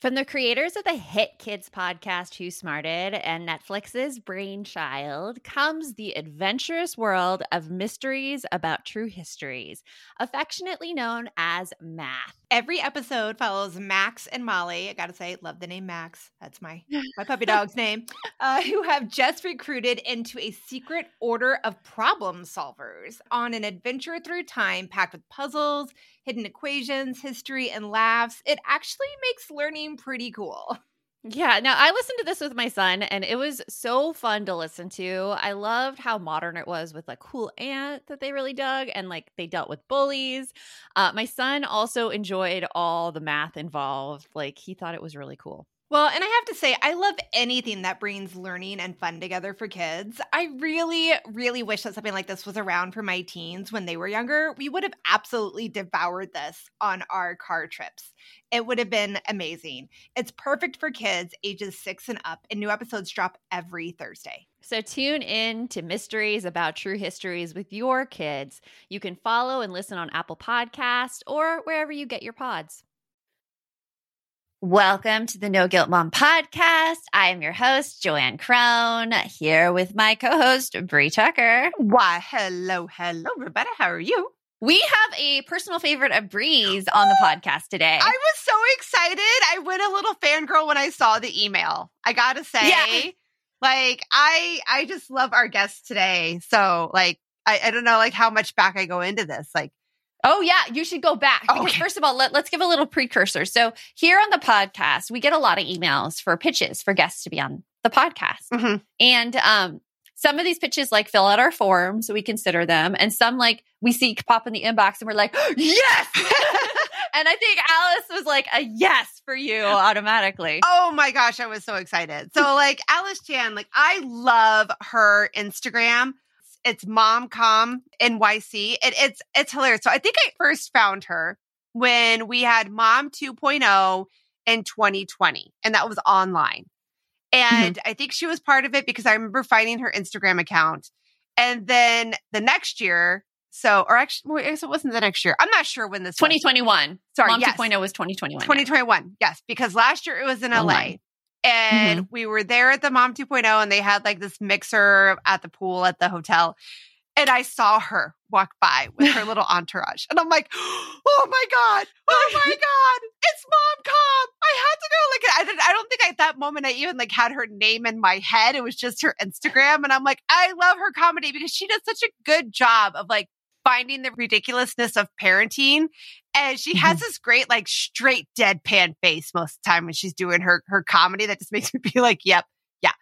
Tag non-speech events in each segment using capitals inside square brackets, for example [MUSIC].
From the creators of the hit kids podcast Who Smarted and Netflix's Brainchild comes the adventurous world of mysteries about true histories, affectionately known as math. Every episode follows Max and Molly. I gotta say, love the name Max. That's my [LAUGHS] my puppy dog's name. Uh, who have just recruited into a secret order of problem solvers on an adventure through time packed with puzzles, hidden equations, history, and laughs. It actually makes learning pretty cool. [LAUGHS] Yeah, now I listened to this with my son and it was so fun to listen to. I loved how modern it was with like cool aunt that they really dug and like they dealt with bullies. Uh, my son also enjoyed all the math involved. Like he thought it was really cool. Well, and I have to say, I love anything that brings learning and fun together for kids. I really, really wish that something like this was around for my teens when they were younger. We would have absolutely devoured this on our car trips. It would have been amazing. It's perfect for kids ages six and up, and new episodes drop every Thursday. So tune in to Mysteries About True Histories with your kids. You can follow and listen on Apple Podcast or wherever you get your pods. Welcome to the No Guilt Mom podcast. I am your host, Joanne Crone, here with my co host, Brie Tucker. Why, hello, hello, Roberta. How are you? We have a personal favorite of Brie's on the podcast today. I was so excited. I went a little fangirl when I saw the email. I gotta say, yeah. like, I I just love our guest today. So, like, I, I don't know, like, how much back I go into this. Like, Oh yeah, you should go back because okay. first of all, let, us give a little precursor. So here on the podcast, we get a lot of emails for pitches for guests to be on the podcast, mm-hmm. and um, some of these pitches like fill out our forms, so we consider them, and some like we see pop in the inbox and we're like, [GASPS] yes. [LAUGHS] and I think Alyce was like a yes for you automatically. Oh my gosh, I was so excited. So like Alyce Chan, like I love her Instagram it's Momcom NYC. It, it's it's hilarious. So I think I first found her when we had Mom 2.0 in 2020, and that was online. Mm-hmm. And mm-hmm. I think she was part of it because I remember finding her Instagram account. And then the next year, so, or actually, it wasn't the next year. I'm not sure when this 2021. Was. Sorry, Mom yes. 2.0 was 2021. 2021. Yeah. Yes, because last year it was in LA. And mm-hmm. we were there at the Mom 2.0 and they had like this mixer at the pool at the hotel. And I saw her walk by with her [LAUGHS] little entourage. And I'm like, oh my God, oh my [LAUGHS] God, it's Mom Com. I had to go. Like, I, didn't, I don't think at that moment I even like had her name in my head. It was just her Instagram. And I'm like, I love her comedy because she does such a good job of like finding the ridiculousness of parenting. And she has mm-hmm. this great, like, straight deadpan face most of the time when she's doing her her comedy that just [LAUGHS] makes me be like, yep, yeah.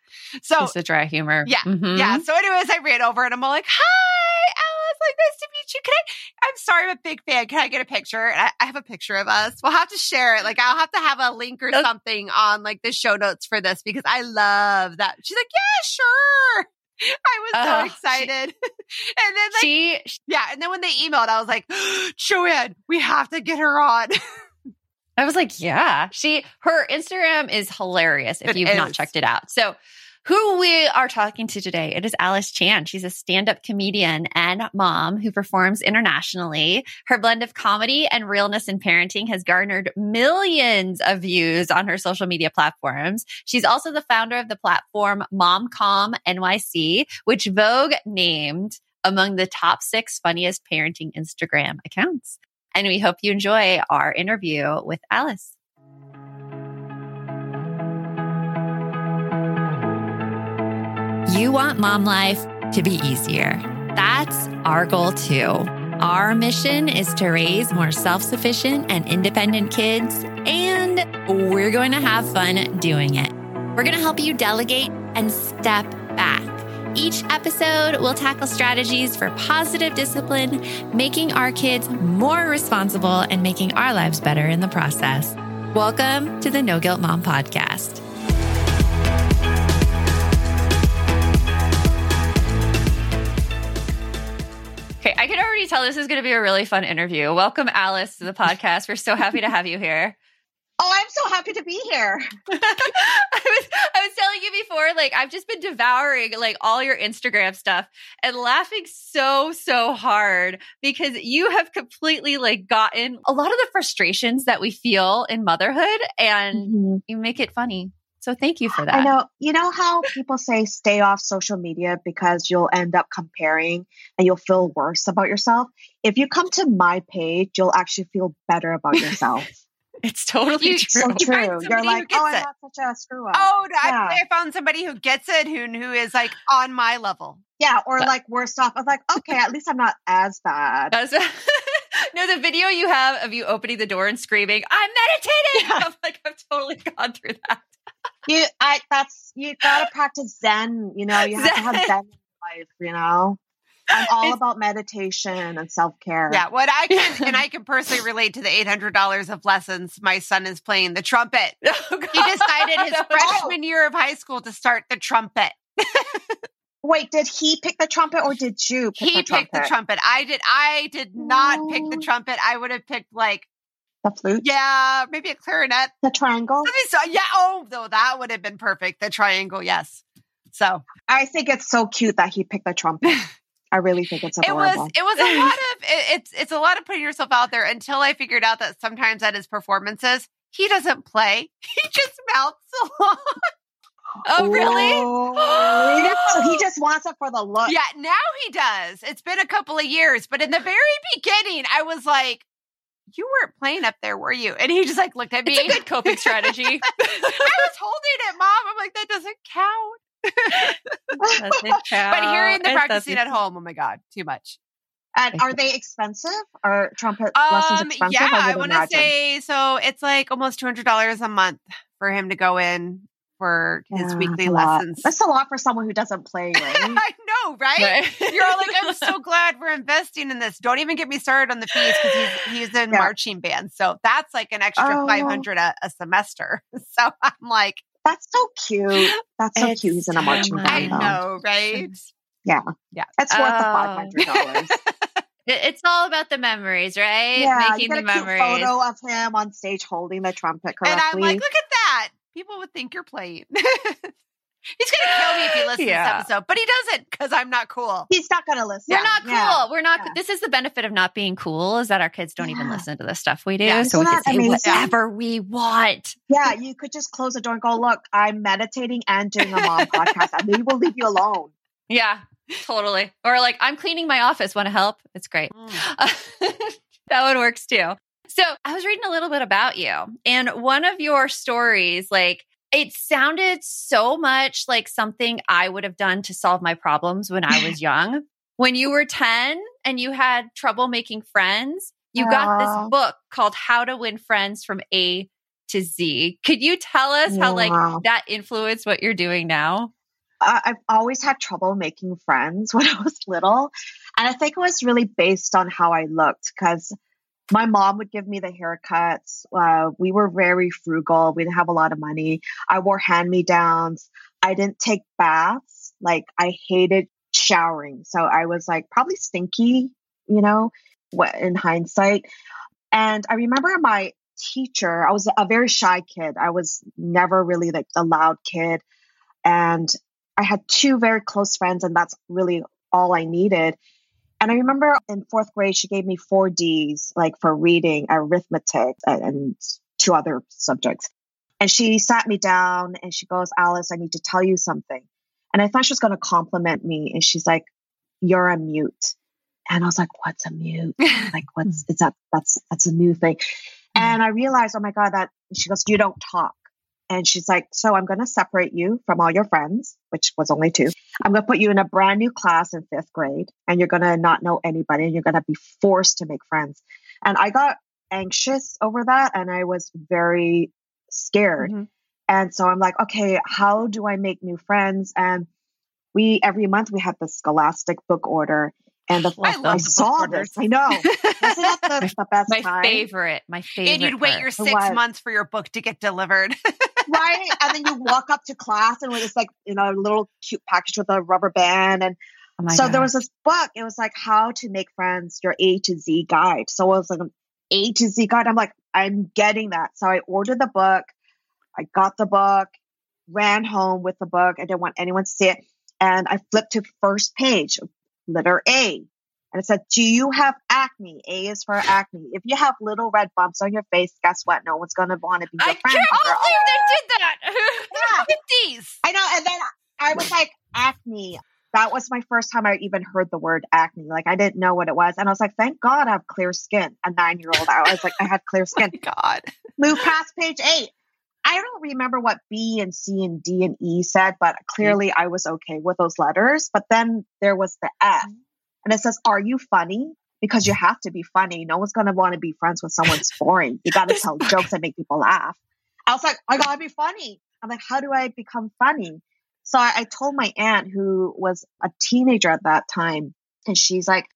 So it's a dry humor. Yeah. Mm-hmm. Yeah. So, anyways, I ran over and I'm all like, hi, Alyce. Like, nice to meet you. Can I? I'm sorry, I'm a big fan. Can I get a picture? And I, I have a picture of us. We'll have to share it. Like, I'll have to have a link or something on like the show notes for this because I love that. She's like, yeah, sure. I was so excited. She, [LAUGHS] and then like, she, yeah. And then when they emailed, I was like, [GASPS] Joanne, we have to get her on. [LAUGHS] I was like, yeah. She her Instagram is hilarious if it you've is. not checked it out. So who we are talking to today. It is Alyce Chan. She's a stand up comedian and mom who performs internationally. Her blend of comedy and realness in parenting has garnered millions of views on her social media platforms. She's also the founder of the platform MomCom NYC, which Vogue named among the top six funniest parenting Instagram accounts. And we hope you enjoy our interview with Alyce. You want mom life to be easier. That's our goal too. Our mission is to raise more self sufficient and independent kids, and we're going to have fun doing it. We're going to help you delegate and step back. Each episode we'll tackle strategies for positive discipline, making our kids more responsible and making our lives better in the process. Welcome to the No Guilt Mom Podcast. Okay, I can already tell this is going to be a really fun interview. Welcome, Alyce, to the podcast. We're so happy to have you here. [LAUGHS] Oh, I'm so happy to be here. [LAUGHS] I was I was telling you before, like I've just been devouring like all your Instagram stuff and laughing so, so hard because you have completely like gotten a lot of the frustrations that we feel in motherhood and mm-hmm. you make it funny. So thank you for that. I know. You know how people say stay off social media because you'll end up comparing and you'll feel worse about yourself. If you come to my page, you'll actually feel better about yourself. [LAUGHS] It's totally you, true. So true. You're like, oh, I'm not such a screw up. Oh, yeah. I, I, found somebody who gets it, who who is like on my level. Yeah, or like worse off. I was like, okay, at least I'm not as bad. As a- [LAUGHS] no, the video you have of you opening the door and screaming, "I'm meditating." Yeah. [LAUGHS] I'm like, I've totally gone through that. You, I, that's you gotta practice Zen. You know, you have Zen. to have [LAUGHS] Zen in life. You know. I'm all about meditation and self care. Yeah, what I can and I [LAUGHS] can personally relate to the eight hundred dollars of lessons. My son is playing the trumpet. [LAUGHS] Oh, he decided his freshman year of high school to start the trumpet. Wait, did he pick the trumpet or did you? he the picked the trumpet. I did. I did not pick the trumpet. I would have picked like the flute. Yeah, maybe a clarinet. The triangle. So, yeah. Oh, though that would have been perfect. The triangle. Yes. So I think it's so cute that he picked the trumpet. [LAUGHS] I really think it's adorable. It was it was a [LAUGHS] lot of it, it's it's a lot of putting yourself out there until I figured out that sometimes at his performances he doesn't play. [LAUGHS] He just mouths along. Oh, really? Oh, [GASPS] so he just wants it for the look. Yeah, now he does. It's been a couple of years, but in the very beginning, I was like, "You weren't playing up there, were you?" And he just like looked at me. It's a good coping strategy. [LAUGHS] I was holding it, mom. I'm like, "That doesn't count." [LAUGHS] but hearing the practicing at home, oh my god, too much. And are they expensive? Are trumpet um, lessons expensive? Yeah, I, I want to say so. It's like almost two hundred dollars a month for him to go in for his yeah, weekly lessons. That's a lot for someone who doesn't play, [LAUGHS] right? I know, right? right? You're all like, I'm so [LAUGHS] glad we're investing in this. Don't even get me started on the fees because he's he's in yeah. marching band, so that's like an extra oh. five hundred a semester. [LAUGHS] So I'm like, that's so cute. That's so cute. He's in a marching band. I know, right? Yeah. Yeah. That's worth oh. the um, $500. It's all about the memories, right? Yeah, Making the memories. photo of him on stage holding the trumpet correctly. And I'm like, look at that. People would think you're playing. [LAUGHS] He's gonna kill me if he listens yeah. to this episode, but he doesn't because I'm not cool. He's not gonna listen. We're not cool. Yeah. We're not. Yeah. This is the benefit of not being cool is that our kids don't even listen to the stuff we do, so we can say amazing? whatever we want. Yeah, you could just close the door and go, "Look, I'm meditating and doing a mom podcast, and maybe we'll leave you alone." Yeah, totally. Or like, I'm cleaning my office. Want to help? It's great. Mm. [LAUGHS] that one works too. So I was reading a little bit about you, and one of your stories, like it sounded so much like something I would have done to solve my problems when I [LAUGHS] was young. When you were 10 and you had trouble making friends, you Aww. got this book called How to Win Friends from A to Z. Could you tell us how like that influenced what you're doing now? I've always had trouble making friends [LAUGHS] when I was little. And I think it was really based on how I looked because my mom would give me the haircuts. Uh, we were very frugal. We didn't have a lot of money. I wore hand me downs. I didn't take baths. Like I hated showering. So I was like probably stinky, you know, in hindsight. And I remember my teacher, I was a very shy kid. I was never really like the loud kid. And I had two very close friends, and that's really all I needed. And I remember in fourth grade, she gave me four D's, like for reading, arithmetic, and two other subjects. And she sat me down and she goes, Alyce, I need to tell you something. And I thought she was going to compliment me. And she's like, You're a mute. And I was like, What's a mute? [LAUGHS] like, what's, is that, that's, that's a new thing. And I realized, oh my God, that she goes, You don't talk. And she's like, So I'm going to separate you from all your friends, which was only two. I'm going to put you in a brand new class in fifth grade, and you're going to not know anybody, and you're going to be forced to make friends. And I got anxious over that, and I was very scared. Mm-hmm. And so I'm like, okay, how do I make new friends? And we every month we had the Scholastic book order, and the, I, I saw this. I know. This Isn't that the, [LAUGHS] the best My time? favorite. My favorite. And you'd wait your six months for your book to get delivered. right? And then you [LAUGHS] walk up to class and it's like, you know, a little cute package with a rubber band. And oh so there was this book. It was like how to make friends, your A to Z guide. So it was like A to Z guide. I'm like, I'm getting that. So I ordered the book. I got the book, ran home with the book. I didn't want anyone to see it. And I flipped to first page, letter A. And it said, Do you have acne? A is for acne. If you have little red bumps on your face, guess what? No one's going to want to be your I friend. can't believe they did that. [LAUGHS] Yeah. [LAUGHS] 50s. I know. And then I was like, acne. That was my first time I even heard the word acne. Like I didn't know what it was. And I was like, thank God I have clear skin. A nine year old. I was like, I had clear [LAUGHS] oh skin. God. Move past page eight. I don't remember what B and C and D and E said, but mm. clearly I was okay with those letters. But then there was the F. Mm. And it says, Are you funny? Because you mm. have to be funny. No one's going to want to be friends with someone's boring. You got to tell jokes that make people laugh. I was like, I got to be funny. I'm like, How do I become funny? So I, I told my aunt, who was a teenager at that time, and she's like,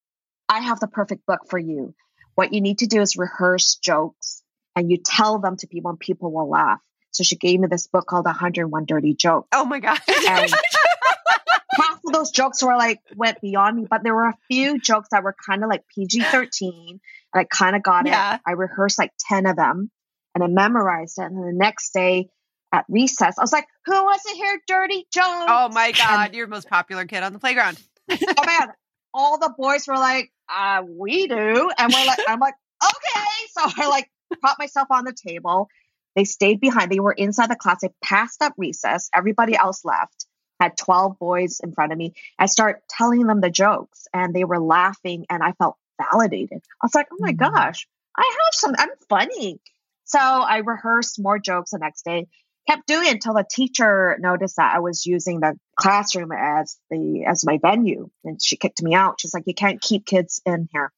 I have the perfect book for you. What you need to do is rehearse jokes and you tell them to people and people will laugh. So she gave me this book called 101 Dirty Jokes. Oh my God. And [LAUGHS] half of those jokes were like went beyond me, but there were a few jokes that were kind of like PG 13. And I kind of got Yeah. it. I rehearsed like 10 of them and I memorized it. And then the next day at recess, I was like, who wants to hear dirty jokes? oh my God. You're the most popular kid on the playground. [LAUGHS] oh man, all the boys were like, uh, we do. And we're like, I'm like, okay. So I like propped myself on the table. They stayed behind. They were inside the class. They passed up recess. Everybody else left. Had 12 boys in front of me. I start telling them the jokes and they were laughing and I felt validated. I was like, oh my Mhm. gosh, I have some, I'm funny. So I rehearsed more jokes the next day kept doing it until the teacher noticed that I was using the classroom as the as my venue, and she kicked me out. She's like, "You can't keep kids in here."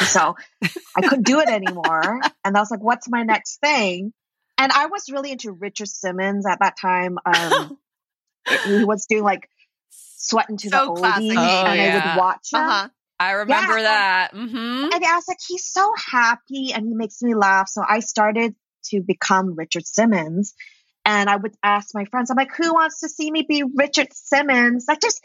So I couldn't do it anymore, and I was like, "What's my next thing?" And I was really into Richard Simmons at that time. Um, he was doing like sweating to So the oldies, classic. Oh, and I would watch him. Uh-huh. I remember Yeah. that. hmm And I was like, he's so happy and he makes me laugh. So I started to become Richard Simmons. And I would ask my friends, I'm like, who wants to see me be Richard Simmons? Like just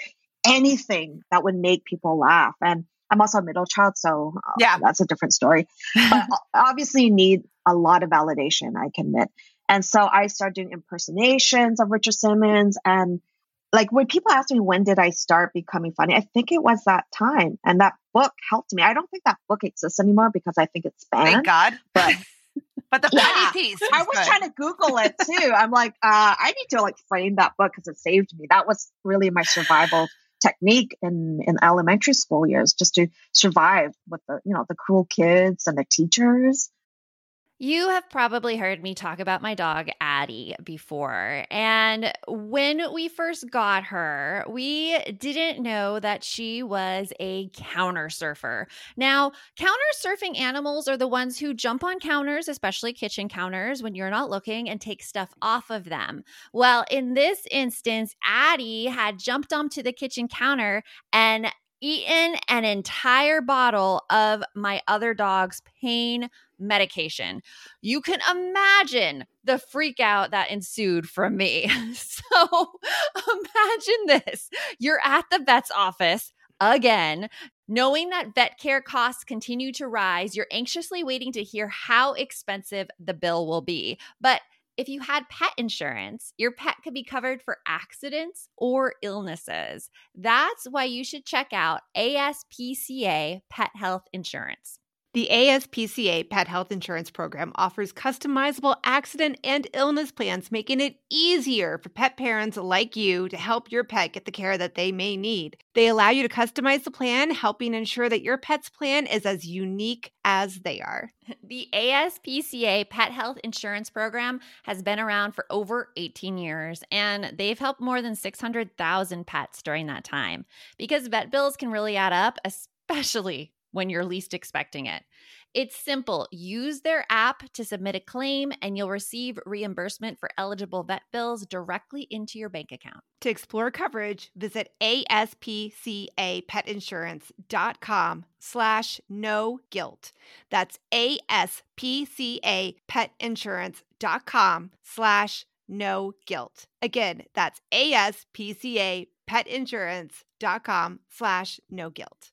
anything that would make people laugh. And I'm also a middle child, so uh, Yeah. that's a different story. But [LAUGHS] obviously, you need a lot of validation, I can admit. And so I started doing impersonations of Richard Simmons. And like when people ask me, when did I start becoming funny? I think it was that time. And that book helped me. I don't think that book exists anymore because I think it's banned. Thank. God. But [LAUGHS] But the Yeah. funny piece. I was good. trying to Google it too. I'm like, uh, I need to like frame that book because it saved me. That was really my survival technique in in elementary school years, just to survive with the you know the cruel kids and the teachers. You have probably heard me talk about my dog, Addie, before. And when we first got her, we didn't know that she was a counter surfer. Now, counter surfing animals are the ones who jump on counters, especially kitchen counters, when you're not looking and take stuff off of them. Well, in this instance, Addie had jumped onto the kitchen counter and eaten an entire bottle of my other dog's pain medication. You can imagine the freak out that ensued from me. [LAUGHS] So imagine this you're at the vet's office again. Knowing that vet care costs continue to rise, you're anxiously waiting to hear how expensive the bill will be. But if you had pet insurance, your pet could be covered for accidents or illnesses. That's why you should check out ASPCA Pet Health Insurance. The ASPCA Pet Health Insurance Program offers customizable accident and illness plans, making it easier for pet parents like you to help your pet get the care that they may need. They allow you to customize the plan, helping ensure that your pet's plan is as unique as they are. [LAUGHS] The ASPCA Pet Health Insurance Program has been around for over 18 years, and they've helped more than 600,000 pets during that time. Because vet bills can really add up, especially when you're least expecting it. It's simple. Use their app to submit a claim, and you'll receive reimbursement for eligible vet bills directly into your bank account. To explore coverage, visit aspcapetinsurance.com slash no guilt. That's aspcapetinsurance.com slash no guilt. Again, that's aspcapetinsurance.com slash no guilt.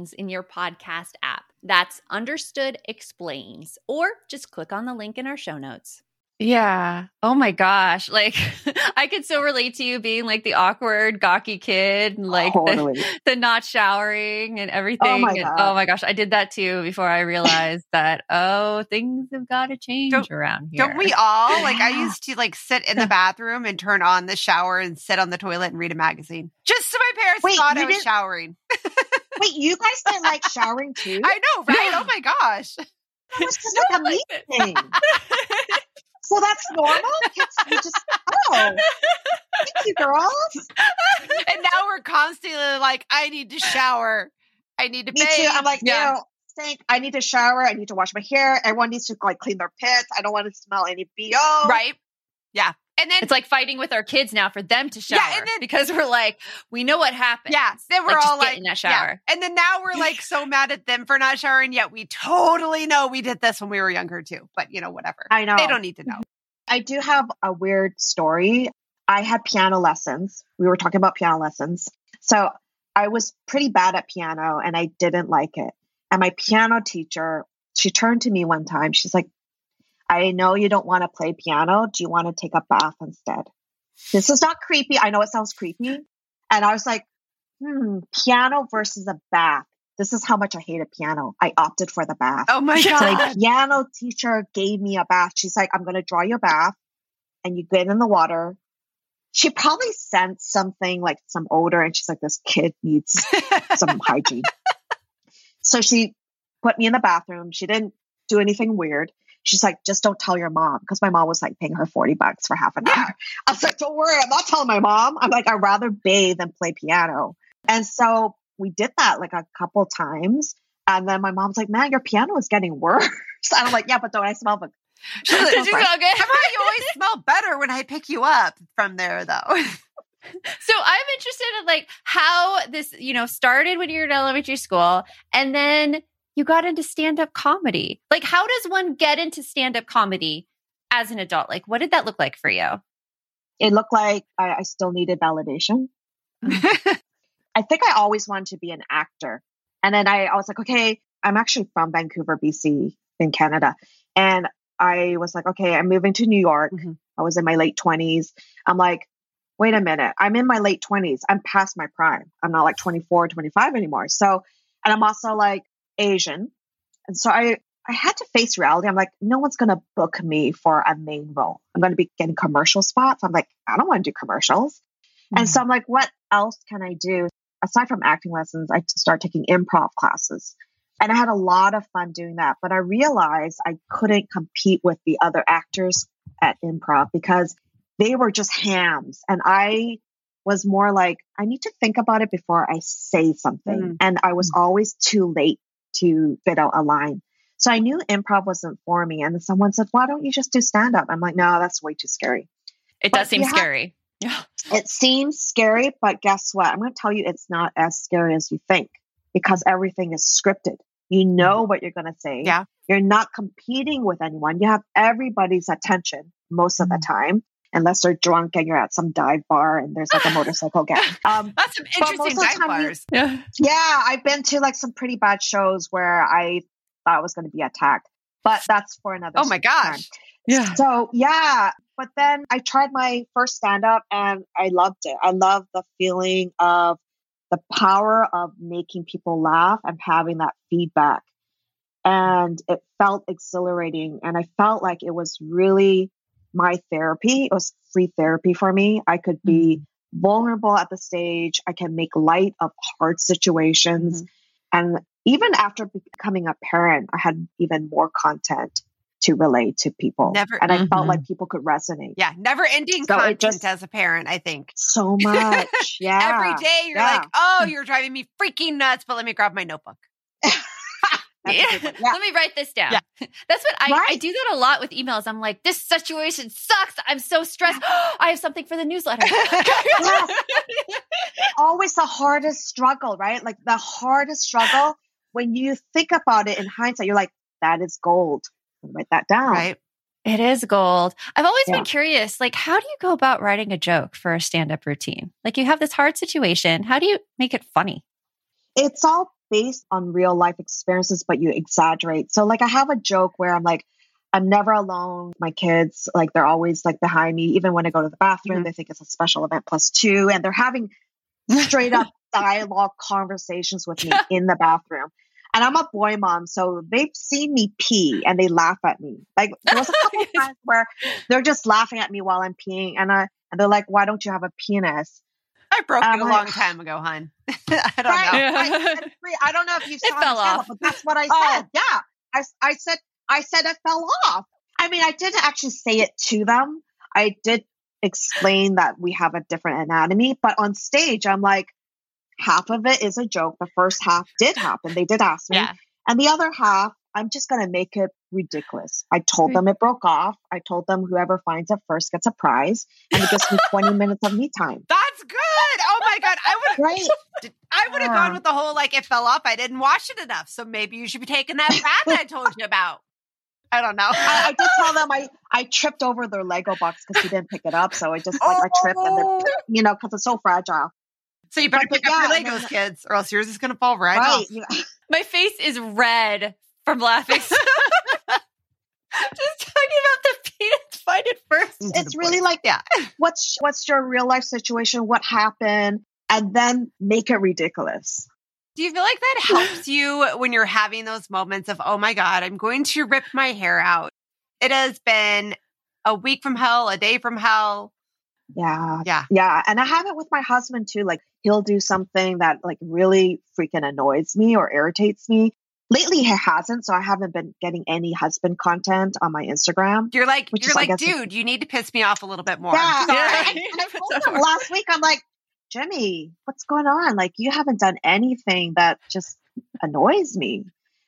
Explains in your podcast app. That's Understood Explains, or just click on the link in our show notes. Yeah. Oh my gosh. Like [LAUGHS] I could so relate to you being like the awkward, gawky kid, like totally. the, [LAUGHS] the, not showering and everything. Oh my, and, oh my, gosh. I did that too before I realized that, oh, things have got to change don't, around here. Don't we all? Like I [LAUGHS] used to like sit in the bathroom and turn on the shower and sit on the toilet and read a magazine just so my parents Wait, thought I was showering. Wait, you guys didn't like showering too? I know, right? Oh [GASPS] my gosh. That was just like a so that's normal? Kids just, oh, thank you, girls. And now we're constantly like, I need to shower. I need to Me bathe. too. I'm like, yeah. Stink. I need to shower. I need to wash my hair. Everyone needs to like clean their pits. I don't want to smell any BO. Right. Yeah. And then it's like fighting with our kids now for them to shower yeah, and then, because we're like, we know what happened. Yeah. Then we're like, all like, in that shower. Yeah. And then now we're like so mad at them for not showering, yet we totally know we did this when we were younger too. But you know, whatever. I know. They don't need to know. I do have a weird story. I had piano lessons. We were talking about piano lessons. So I was pretty bad at piano and I didn't like it. And my piano teacher, she turned to me one time. She's like, I know you don't want to play piano. Do you want to take a bath instead? This is not creepy. I know it sounds creepy. And I was like, hmm, piano versus a bath. This is how much I hated piano. I opted for the bath. Oh my God. So my piano teacher gave me a bath. She's like, I'm going to draw you a bath and you get in the water. She probably sensed something like some odor and she's like, this kid needs some [LAUGHS] hygiene. So she put me in the bathroom. She didn't do anything weird. She's like, just don't tell your mom. Because my mom was like paying her 40 bucks for half an hour. I was like, don't worry, I'm not telling my mom. I'm like, I'd rather bathe than play piano. And so we did that like a couple times. And then my mom's like, man, your piano is getting worse. [LAUGHS] And I'm like, yeah, but don't I smell the [LAUGHS] She's like, Did you smell good? How about you always smell better when I pick you up from there though? [LAUGHS] so I'm interested in like how this, you know, started when you were in elementary school and then you got into stand up comedy. Like, how does one get into stand up comedy as an adult? Like, what did that look like for you? It looked like I, I still needed validation. [LAUGHS] I think I always wanted to be an actor. And then I, I was like, okay, I'm actually from Vancouver, BC in Canada. And I was like, okay, I'm moving to New York. Mm-hmm. I was in my late 20s. I'm like, wait a minute, I'm in my late 20s. I'm past my prime. I'm not like 24, 25 anymore. So, and I'm also like, Asian. And so I, I had to face reality. I'm like, no one's going to book me for a main role. I'm going to be getting commercial spots. I'm like, I don't want to do commercials. Mm-hmm. And so I'm like, what else can I do? Aside from acting lessons, I start taking improv classes. And I had a lot of fun doing that. But I realized I couldn't compete with the other actors at improv because they were just hams. And I was more like, I need to think about it before I say something. Mm-hmm. And I was mm. always too late to fit out a line. So I knew improv wasn't for me. And someone said, why don't you just do stand up? I'm like, no, that's way too scary. It but does seem scary. Yeah. It seems scary, but guess what? I'm going to tell you it's not as scary as you think because everything is scripted. You know what you're going to say. Yeah. You're not competing with anyone. You have everybody's attention most of the Mm-hmm. time, unless they're drunk and you're at some dive bar and there's like a [LAUGHS] motorcycle gang. Um, That's some interesting most of the dive time you- bars. Yeah. yeah, I've been to like some pretty bad shows where I thought I was going to be attacked, but that's for another. Oh my time. Yeah. So yeah, but then I tried my first stand up and I loved it. I love the feeling of the power of making people laugh and having that feedback. And it felt exhilarating and I felt like it was really my therapy. It was free therapy for me. I could be mm-hmm. vulnerable at the stage. I can make light of hard situations. Mm-hmm. And even after becoming a parent, I had even more content to relate to people. Never- and I felt Mhm. like mm-hmm. people could resonate. Yeah, never ending So content just- as a parent, I think. So [LAUGHS] much. Yeah. Every day you're yeah. like, oh, mm. you're driving me freaking nuts, but let me grab my notebook. Yeah. Yeah. Let me write this down. Yeah. [LAUGHS] That's what I, I do that a lot with emails. I'm like, this situation sucks. I'm so stressed. [GASPS] I have something for the newsletter. [LAUGHS] Always the hardest struggle, right? Like the hardest struggle. When you think about it in hindsight, you're like, that is gold. Write that down. right? It is gold. I've always Yeah. been curious, like, how do you go about writing a joke for a stand up routine? Like, you have this hard situation. How do you make it funny? it's all based on real life experiences, but you exaggerate. So, like, I have a joke where I'm like, I'm never alone. My kids, like, they're always like behind me. Even when I go to the bathroom, Mhm. they think it's a special event plus two, and they're having straight up [LAUGHS] dialogue conversations with me in the bathroom. And I'm a boy mom, so they've seen me pee and they laugh at me. Like there was a [LAUGHS] couple times where they're just laughing at me while I'm peeing, and I and they're like, "Why don't you have a penis?" [LAUGHS] I broke Um, it a I- long time ago, hon. [LAUGHS] I don't Right. know. Yeah. I, I. [LAUGHS] I don't know if you saw It fell the stand-up, off. but that's what I Oh. said. Yeah, I, I said I said it fell off. I mean, I didn't actually say it to them. I did explain that we have a different anatomy, but on stage, I'm like, half of it is a joke. The first half did happen. They did ask me, Yeah. and the other half, I'm just gonna make it ridiculous. I told them it broke off. I told them whoever finds it first gets a prize, and it gives me 20 minutes of me time. That's good. Oh my god, I would [LAUGHS] Right. [LAUGHS] I would have Yeah. gone with the whole like it fell off. I didn't wash it enough, so maybe you should be taking that bath I told you about. I don't know. I, I did tell them I, I tripped over their Lego box because he didn't pick it up. So I just like I tripped and then Oh. you know because it's so fragile. so you better but pick up yeah, your Legos, then- kids, or else yours is gonna fall right, Right. off. You- [LAUGHS] My face is red from laughing. Just talking about the penis. Find it first. It's really point. like yeah. [LAUGHS] what's what's your real life situation? What happened? And then make it ridiculous. Do you feel like that [LAUGHS] helps you when you're having those moments of, oh my God, I'm going to rip my hair out? It has been a week from hell, a day from hell. Yeah. Yeah. Yeah. And I have it with my husband too. Like he'll do something that like really freaking annoys me or irritates me. Lately he hasn't, so I haven't been getting any husband content on my Instagram. You're like, you're is, like, dude, you need to piss me off a little bit more. Yeah. [LAUGHS] Sorry. I, and I [LAUGHS] told him last week, I'm like, Jimmy, what's going on? Like, you haven't done anything that just annoys me.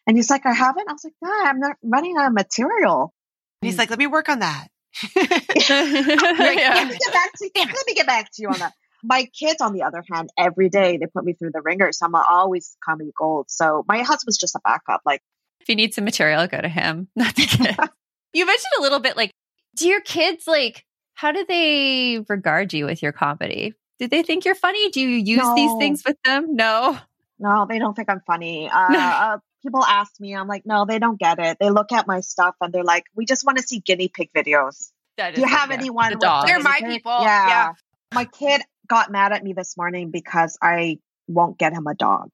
And he's like, I haven't. I was like, nah, I'm not running out of material. And he's like, let me work on that. [LAUGHS] Like, Yeah. Let me get back to you. Let me get back to you on that. My kids, on the other hand, every day they put me through the ringer. So I'm always comedy gold. So my husband's just a backup. Like, If you need some material, go to him, [LAUGHS] not the kid. [LAUGHS] you mentioned a little bit like, do your kids like, how do they regard you with your comedy? Do they think you're funny? Do you use these things with them? No. no, they don't think I'm funny. Uh, [LAUGHS] uh, people ask me, I'm like, no, they don't get it. They look at my stuff and they're like, we just want to see guinea pig videos. That Do you is- have yeah. anyone? The dog. They're my pig? people. Yeah. Yeah. My kid got mad at me this morning because I won't get him a dog.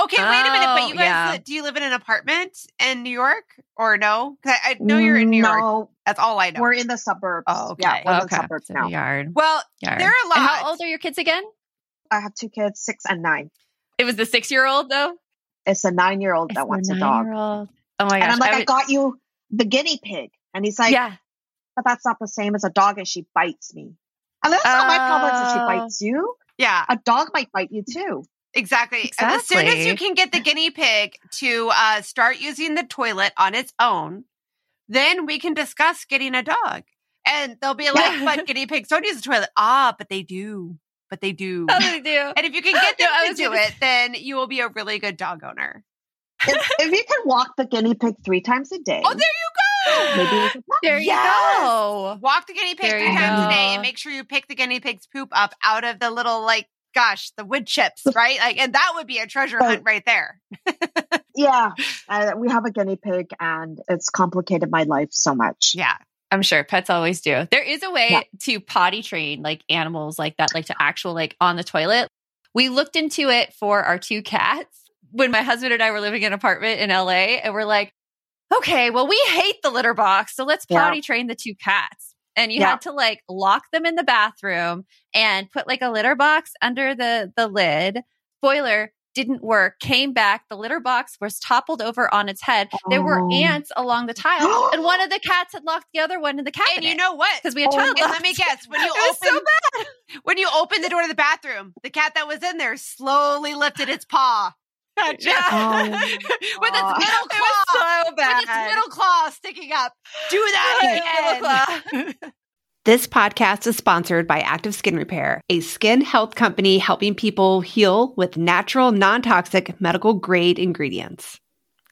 Okay, wait a minute. But Oh, you guys, yeah. do you live in an apartment in New York or no? 'Cause I, I know you're in New York. That's all I know. we're in the suburbs. Oh, Yeah, okay. we're in the suburbs So now. Yard. well, Yard. there are a lot. And how old are your kids again? I have two kids, six and nine. It was the six year old though. It's a nine year old that wants a dog. Oh my gosh! And I'm like, I, would- got you the guinea pig. And he's like, yeah. but that's not the same as a dog and she bites me. And that's not my problem if she Oh. bites you. yeah, A dog might bite you too. exactly. And As soon as you can get the guinea pig to uh, start using the toilet on its own, then we can discuss getting a dog. And they'll be like, but guinea pigs don't use the toilet. Ah, but they do. But they do. How do they do? And if you can get [LAUGHS] them No, to do gonna- it, then you will be a really good dog owner. If, if, you can walk the guinea pig three times a day. Oh, there you go. Maybe there you go. Walk the guinea pig there three times a day and make sure you pick the guinea pig's poop up out of the little like gosh, the wood chips, [LAUGHS] right? Like, and that would be a treasure hunt right there. [LAUGHS] yeah, uh, we have a guinea pig, and it's complicated my life so much. Yeah, I'm sure pets always do. There is a way yeah. to potty train like animals like that, like to actual like on the toilet. We looked into it for our two cats when my husband and I were living in an apartment in LA, and we're like, okay, well, we hate the litter box, so let's potty yeah. train the two cats. And you yeah. had to like lock them in the bathroom and put like a litter box under the the lid. Spoiler, didn't work, came back. The litter box was toppled over on its head. Oh. There were oh. ants along the tile, [GASPS] and one of the cats had locked the other one in the cabinet. And you know what? Because we had oh, child. And let me guess, when you [LAUGHS] open so when you open the door to the bathroom, the cat that was in there slowly lifted its paw. [LAUGHS] [LAUGHS] Just, oh, [LAUGHS] with its middle claw, so with its middle claw sticking up. Do that again. This podcast is sponsored by Active Skin Repair, a skin health company helping people heal with natural, non toxic, medical grade ingredients.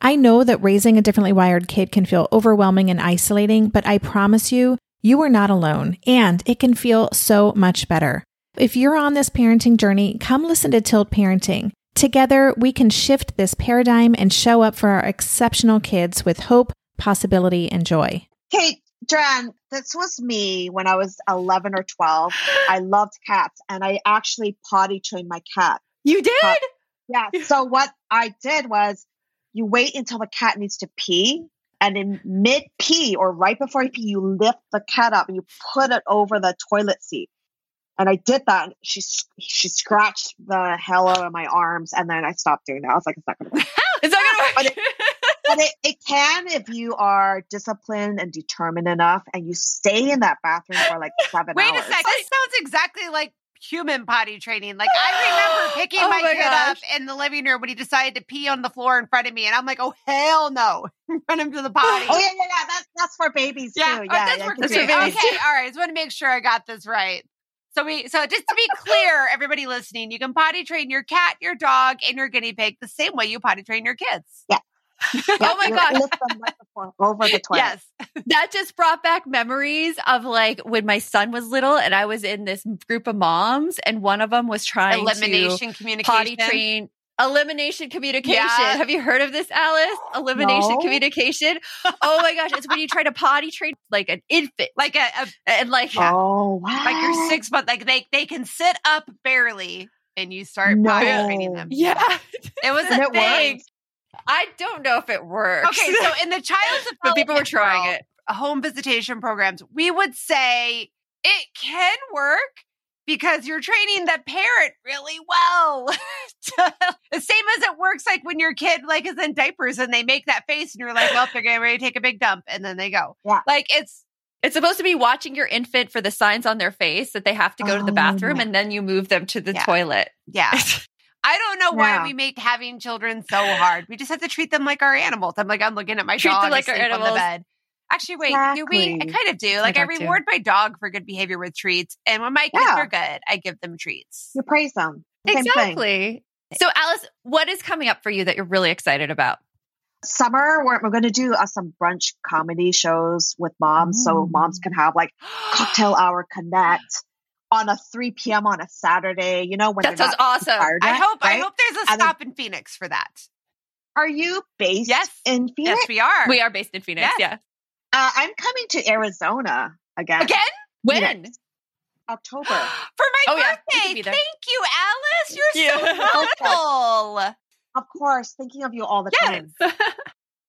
I know that raising a differently wired kid can feel overwhelming and isolating, but I promise you, you are not alone, and it can feel so much better. If you're on this parenting journey, come listen to Tilt Parenting. Together, we can shift this paradigm and show up for our exceptional kids with hope, possibility, and joy. Kate, Jan, this was me when I was 11 or 12. I [GASPS] loved cats, and I actually potty trained my cat. You did? Uh, yeah. [LAUGHS] So, what I did was you wait until the cat needs to pee. And in mid pee or right before he pee, you lift the cat up and you put it over the toilet seat. And I did that. And she she scratched the hell out of my arms, and then I stopped doing that. I was like, "It's not going to work." [LAUGHS] it's not going to work. But, it, but it, it can if you are disciplined and determined enough, and you stay in that bathroom for like seven Wait hours. Wait a second. This sounds exactly like human potty training. Like I remember [GASPS] picking oh my, my, kid gosh. up in the living room when he decided to pee on the floor in front of me, and I'm like, "Oh hell no!" [LAUGHS] Run him to the oh, potty. Oh yeah, yeah, yeah. That's that's for babies yeah. too. Oh, yeah, that's, for, that's for babies. Okay, all right. I just want to make sure I got this right. So we so just to be clear, [LAUGHS] everybody listening, you can potty train your cat, your dog, and your guinea pig the same way you potty train your kids. Yeah. [LAUGHS] oh my god! Lift them right before, over the toilet. Yes, that just brought back memories of like when my son was little, and I was in this group of moms, and one of them was trying elimination to communication. potty train elimination communication. Yeah. Have you heard of this, Alyce? Elimination No. communication. Oh my gosh, it's when you try to potty train like an infant, like a, a and like Oh wow! like you're six months, like they they can sit up barely, and you start No. potty training them. yeah. It was And a it thing. works. I don't know if it works. Okay, so in the child [LAUGHS] but people were trying world, it. home visitation programs, we would say it can work because you're training the parent really well. [LAUGHS] the same as it works like when your kid like is in diapers and they make that face and you're like, well, they're getting ready to take a big dump and then they go. Yeah. Like it's It's supposed to be watching your infant for the signs on their face that they have to go to the Oh, bathroom, yeah. and then you move them to the Yeah. toilet. yeah. [LAUGHS] I don't know why Yeah. we make having children so hard. We just have to treat them like our animals. I'm like, I'm looking at my Treat dog like our on the bed. Actually, wait, do we? I kind of do. Like, I, too. reward my dog for good behavior with treats. And when my kids Yeah. are good, I give them treats. You praise them. Same thing. Exactly. So, Alyce, what is coming up for you that you're really excited about? Summer, we're, we're going to do uh, some brunch comedy shows with moms, so Mm. moms can have like [GASPS] cocktail hour connect on a 3 p.m. on a Saturday. You know when That sounds awesome. tired I yet, hope. I hope there's a And then- stop in Phoenix for that. Are you based Yes. in Phoenix? Yes, we are. We are based in Phoenix. Yes. Yeah. Uh, I'm coming to Arizona again. again When? Phoenix, October. [GASPS] for my Oh, birthday. could be. Thank you, Alyce. You're so Yeah. [LAUGHS] wonderful. Of course, thinking of you all the Yes. time. [LAUGHS]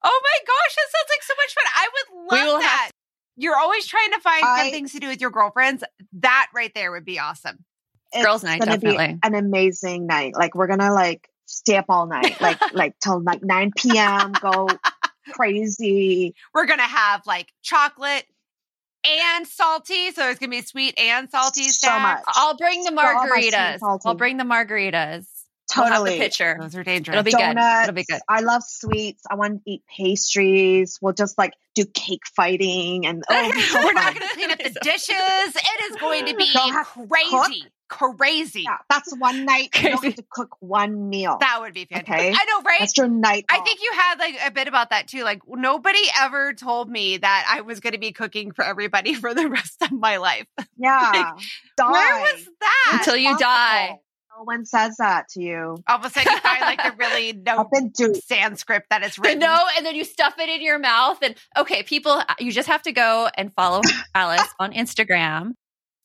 Oh my gosh, that sounds like so much fun. I would We love will have that. You're always trying to find I- things to do with your girlfriends. That right there would be awesome. Girls' night, definitely. be an amazing night. Like we're gonna like stay up all night, like [LAUGHS] like till like 9 p.m. Go crazy. [LAUGHS] We're gonna have like chocolate and salty, so it's gonna be sweet and salty. So snacks. much. I'll bring the So margaritas. salty. I'll bring the margaritas. We'll have Totally. the pitcher. Those are dangerous. It'll be good. It'll be good. I love sweets. I want to eat pastries. We'll just like do cake fighting and [LAUGHS] oh, it'll so We're not gonna clean up the dishes. It is going to [GASPS] be Don't to crazy. Crazy. Yeah, that's one night. You don't have to cook one meal. That would be fantastic. Okay. I know, right? That's your night. I off. think you had like a bit about that too. Like nobody ever told me that I was going to be cooking for everybody [LAUGHS] for the rest of my life. [LAUGHS] Yeah. Die. Where was that? Until you die. Responsible. No one says that to you. All of a sudden you find like the really [LAUGHS] no and. Sanskrit that it's The written. no, and then you stuff it in your mouth. And okay, people, uh, you just have to go and follow Alyce on Instagram.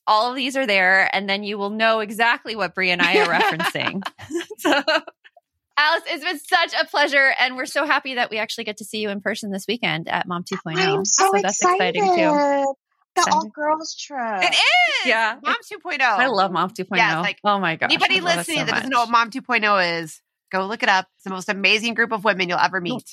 All of these are there, and then you will know exactly what Brie and I are referencing. [LAUGHS] [LAUGHS] so, Alyce, it's been such a pleasure, and we're so happy that we actually get to see you in person this weekend at Mom 2.0. I'm so, that's excited. exciting too. The all girls trip. It is. Yeah. Mom 2.0. I love Mom 2.0. Yes, like, oh my gosh. Anybody I love it listening so that doesn't know much. what Mom 2.0 is, go look it up. It's the most amazing group of women you'll ever meet.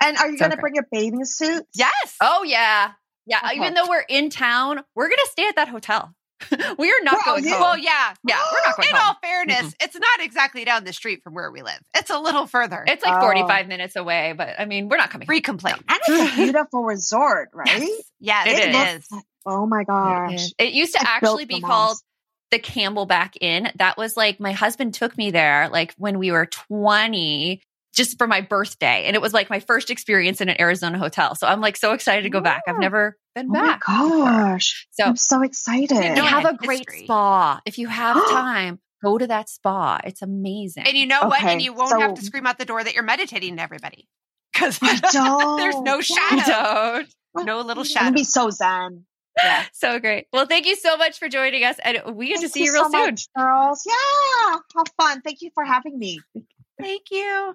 And are you So going to bring your bathing suits? Yes. Oh yeah, yeah. Okay. Even though we're in town, we're gonna stay at that hotel. [LAUGHS] we are not Well, going you- home. Well, yeah. yeah, we're not going [GASPS] In home. all fairness, mm-hmm. it's not exactly down the street from where we live. It's a little further. It's like Oh. 45 minutes away, but I mean, we're not coming. free complaint. And it's a [LAUGHS] beautiful resort, right? Yes. Yes, It it is. is. Oh my gosh. It used to It's actually be called moms. the Camelback Inn. That was like my husband took me there, like when we were 20, just for my birthday, and it was like my first experience in an Arizona hotel. So I'm like so excited to go back. I've never been Oh my back. gosh. So I'm so excited. You know have a great History. spa. If you have [GASPS] time, go to that spa. It's amazing. And you know what? And you won't so- have to scream out the door that you're meditating to everybody. Because [LAUGHS] there's no You shadow. Oh, no little I'm shadow. gonna be so zen. Yeah. So great. Well, thank you so much for joining us, and we get to Thank see you real so soon. much, girls. Yeah. How fun. Thank you for having me. Thank you.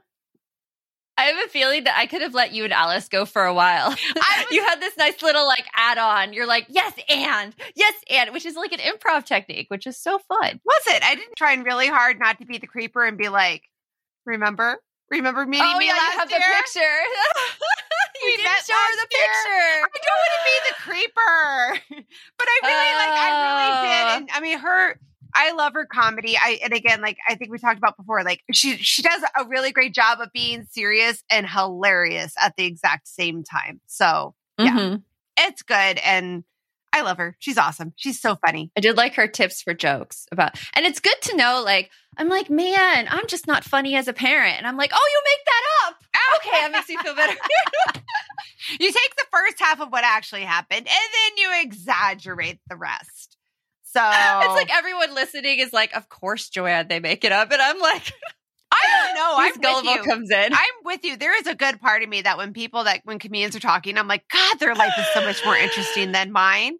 I have a feeling that I could have let you and Alyce go for a while. [LAUGHS] [LAUGHS] Was- you had this nice little like add-on. You're like, yes, and yes, and which is like an improv technique, which is so fun. Was it? I didn't trying really hard not to be the creeper and be like, remember? Remember meeting oh me yeah, last [LAUGHS] you have year? the picture. you We didn't show her the year. picture. I don't want to be the creeper. but I really like I really did. Oh. And I mean her I love her comedy. I and again, like I think we talked about before, like she she does a really great job of being serious and hilarious at the exact same time. So yeah. Mhm. it's good. And I love her. She's awesome. She's so funny. I did like her tips for jokes about, and it's good to know. Like, I'm like, man, I'm just not funny as a parent, and I'm like, oh, you make that up. [LAUGHS] Okay, that makes me feel better. you take the first half of what actually happened, and then you exaggerate the rest. So [LAUGHS] it's like everyone listening is like, of course, Joanne, they make it up, and I'm like. I don't know. [LAUGHS] I'm gullible comes in. I'm with you. There is a good part of me that when people that when comedians are talking, I'm like, God, their life is so much more interesting than mine.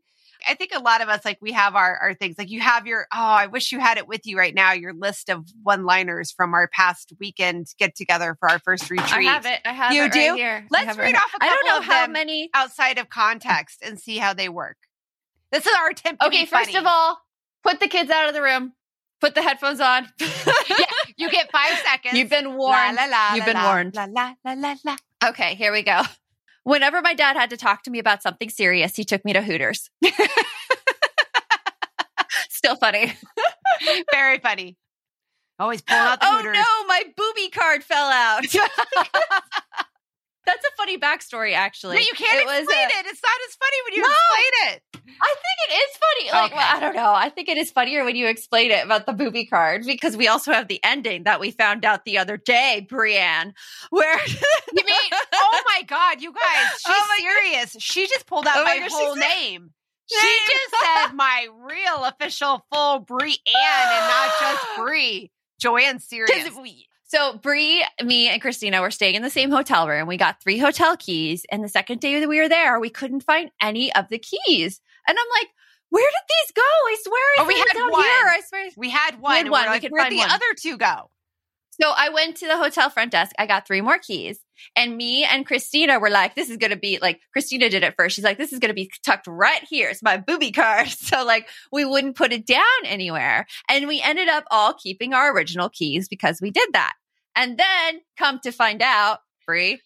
I think a lot of us like we have our our things. Like you have your oh, I wish you had it with you right now. Your list of one liners from our past weekend get together for our first retreat. I have it. I have you it do. Right here. Let's read off a couple I don't know of how them many outside of context and see how they work. This is our attempt. Okay, first of all, put the kids out of the room. Put the headphones on. [LAUGHS] yeah, you get five [LAUGHS] seconds. You've been warned. La, la, la, You've been warned. La, la, la, la, la. Okay, here we go. [LAUGHS] Whenever my dad had to talk to me about something serious, he took me to Hooters. Still funny. Very funny. Always pulling out the oh Hooters. no, my booby card fell out. That's a funny backstory, actually. But you can't it explain uh, it. It's not as funny when you No. explain it. I think it is funny. Like, Okay. well, I don't know. I think it is funnier when you explain it about the booby card because we also have the ending that we found out the other day, Brienne, where [LAUGHS] You mean, oh my God, you guys, [LAUGHS] she's Oh serious. She just pulled out Oh my my, whole name. [LAUGHS] She just said my real official full Brienne and not just Brie. Joanne's serious. we- so Brie, me, and Christina were staying in the same hotel room. We got three hotel keys, and the second day that we were there, we couldn't find any of the keys. And I'm like, "Where did these go? I swear, I Oh, we had down one. here. I swear." We had one. had one. We like, could where'd find the one. other two go? So I went to the hotel front desk. I got three more keys. And me and Christina were like, this is going to be like, Christina did it first. She's like, this is going to be tucked right here. It's my booby card. [LAUGHS] So like, we wouldn't put it down anywhere. And we ended up all keeping our original keys because we did that. And then come to find out, free.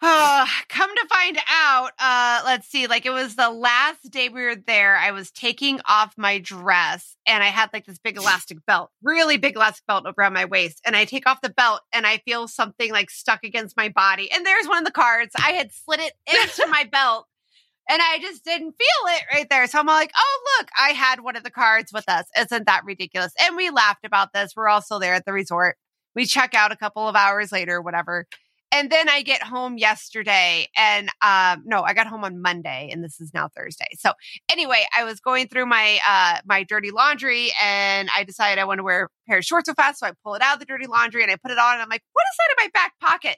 Uh, [SIGHS] come to find out, uh, let's see, like it was the last day we were there. I was taking off my dress and I had like this big elastic belt, really big elastic belt around my waist. And I take off the belt and I feel something like stuck against my body. And there's one of the cards. I had slid it into my belt and I just didn't feel it right there. So I'm like, oh, look, I had one of the cards with us. Isn't that ridiculous? And we laughed about this. We're also there at the resort. We check out a couple of hours later, whatever. And then I get home yesterday and um no, I got home on Monday and this is now Thursday. So anyway, I was going through my uh my dirty laundry and I decided I want to wear a pair of shorts so fast. So I pull it out of the dirty laundry and I put it on and I'm like, what is that in my back pocket?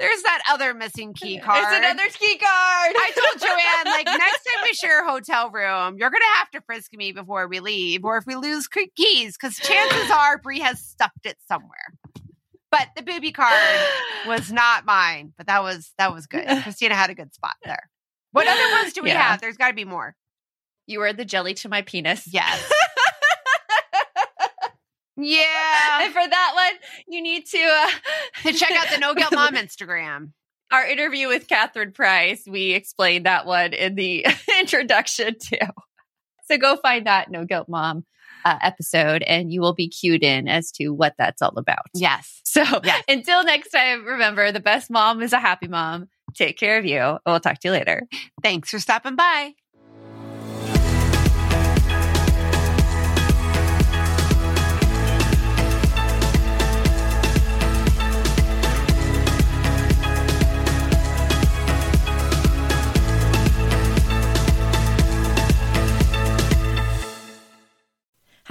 There's that other missing key card. It's another key card. I told [LAUGHS] Joanne, like, next time we share a hotel room, you're going to have to frisk me before we leave, or if we lose keys, because chances [GASPS] are Brie has stuffed it somewhere. But the booby card [GASPS] was not mine, but that was that was good. [LAUGHS] Christina had a good spot there. What other ones do we Yeah. have? There's got to be more. you were the jelly to my penis. Yes. [LAUGHS] yeah. And for that one, you need to uh, to [LAUGHS] check out the No Guilt Mom Instagram. our interview with Catherine Price, we explained that one in the [LAUGHS] introduction too. So go find that No Guilt Mom uh, episode and you will be cued in as to what that's all about. Yes. So Yes. until next time, remember the best mom is a happy mom. Take care of you. We'll talk to you later. Thanks for stopping by.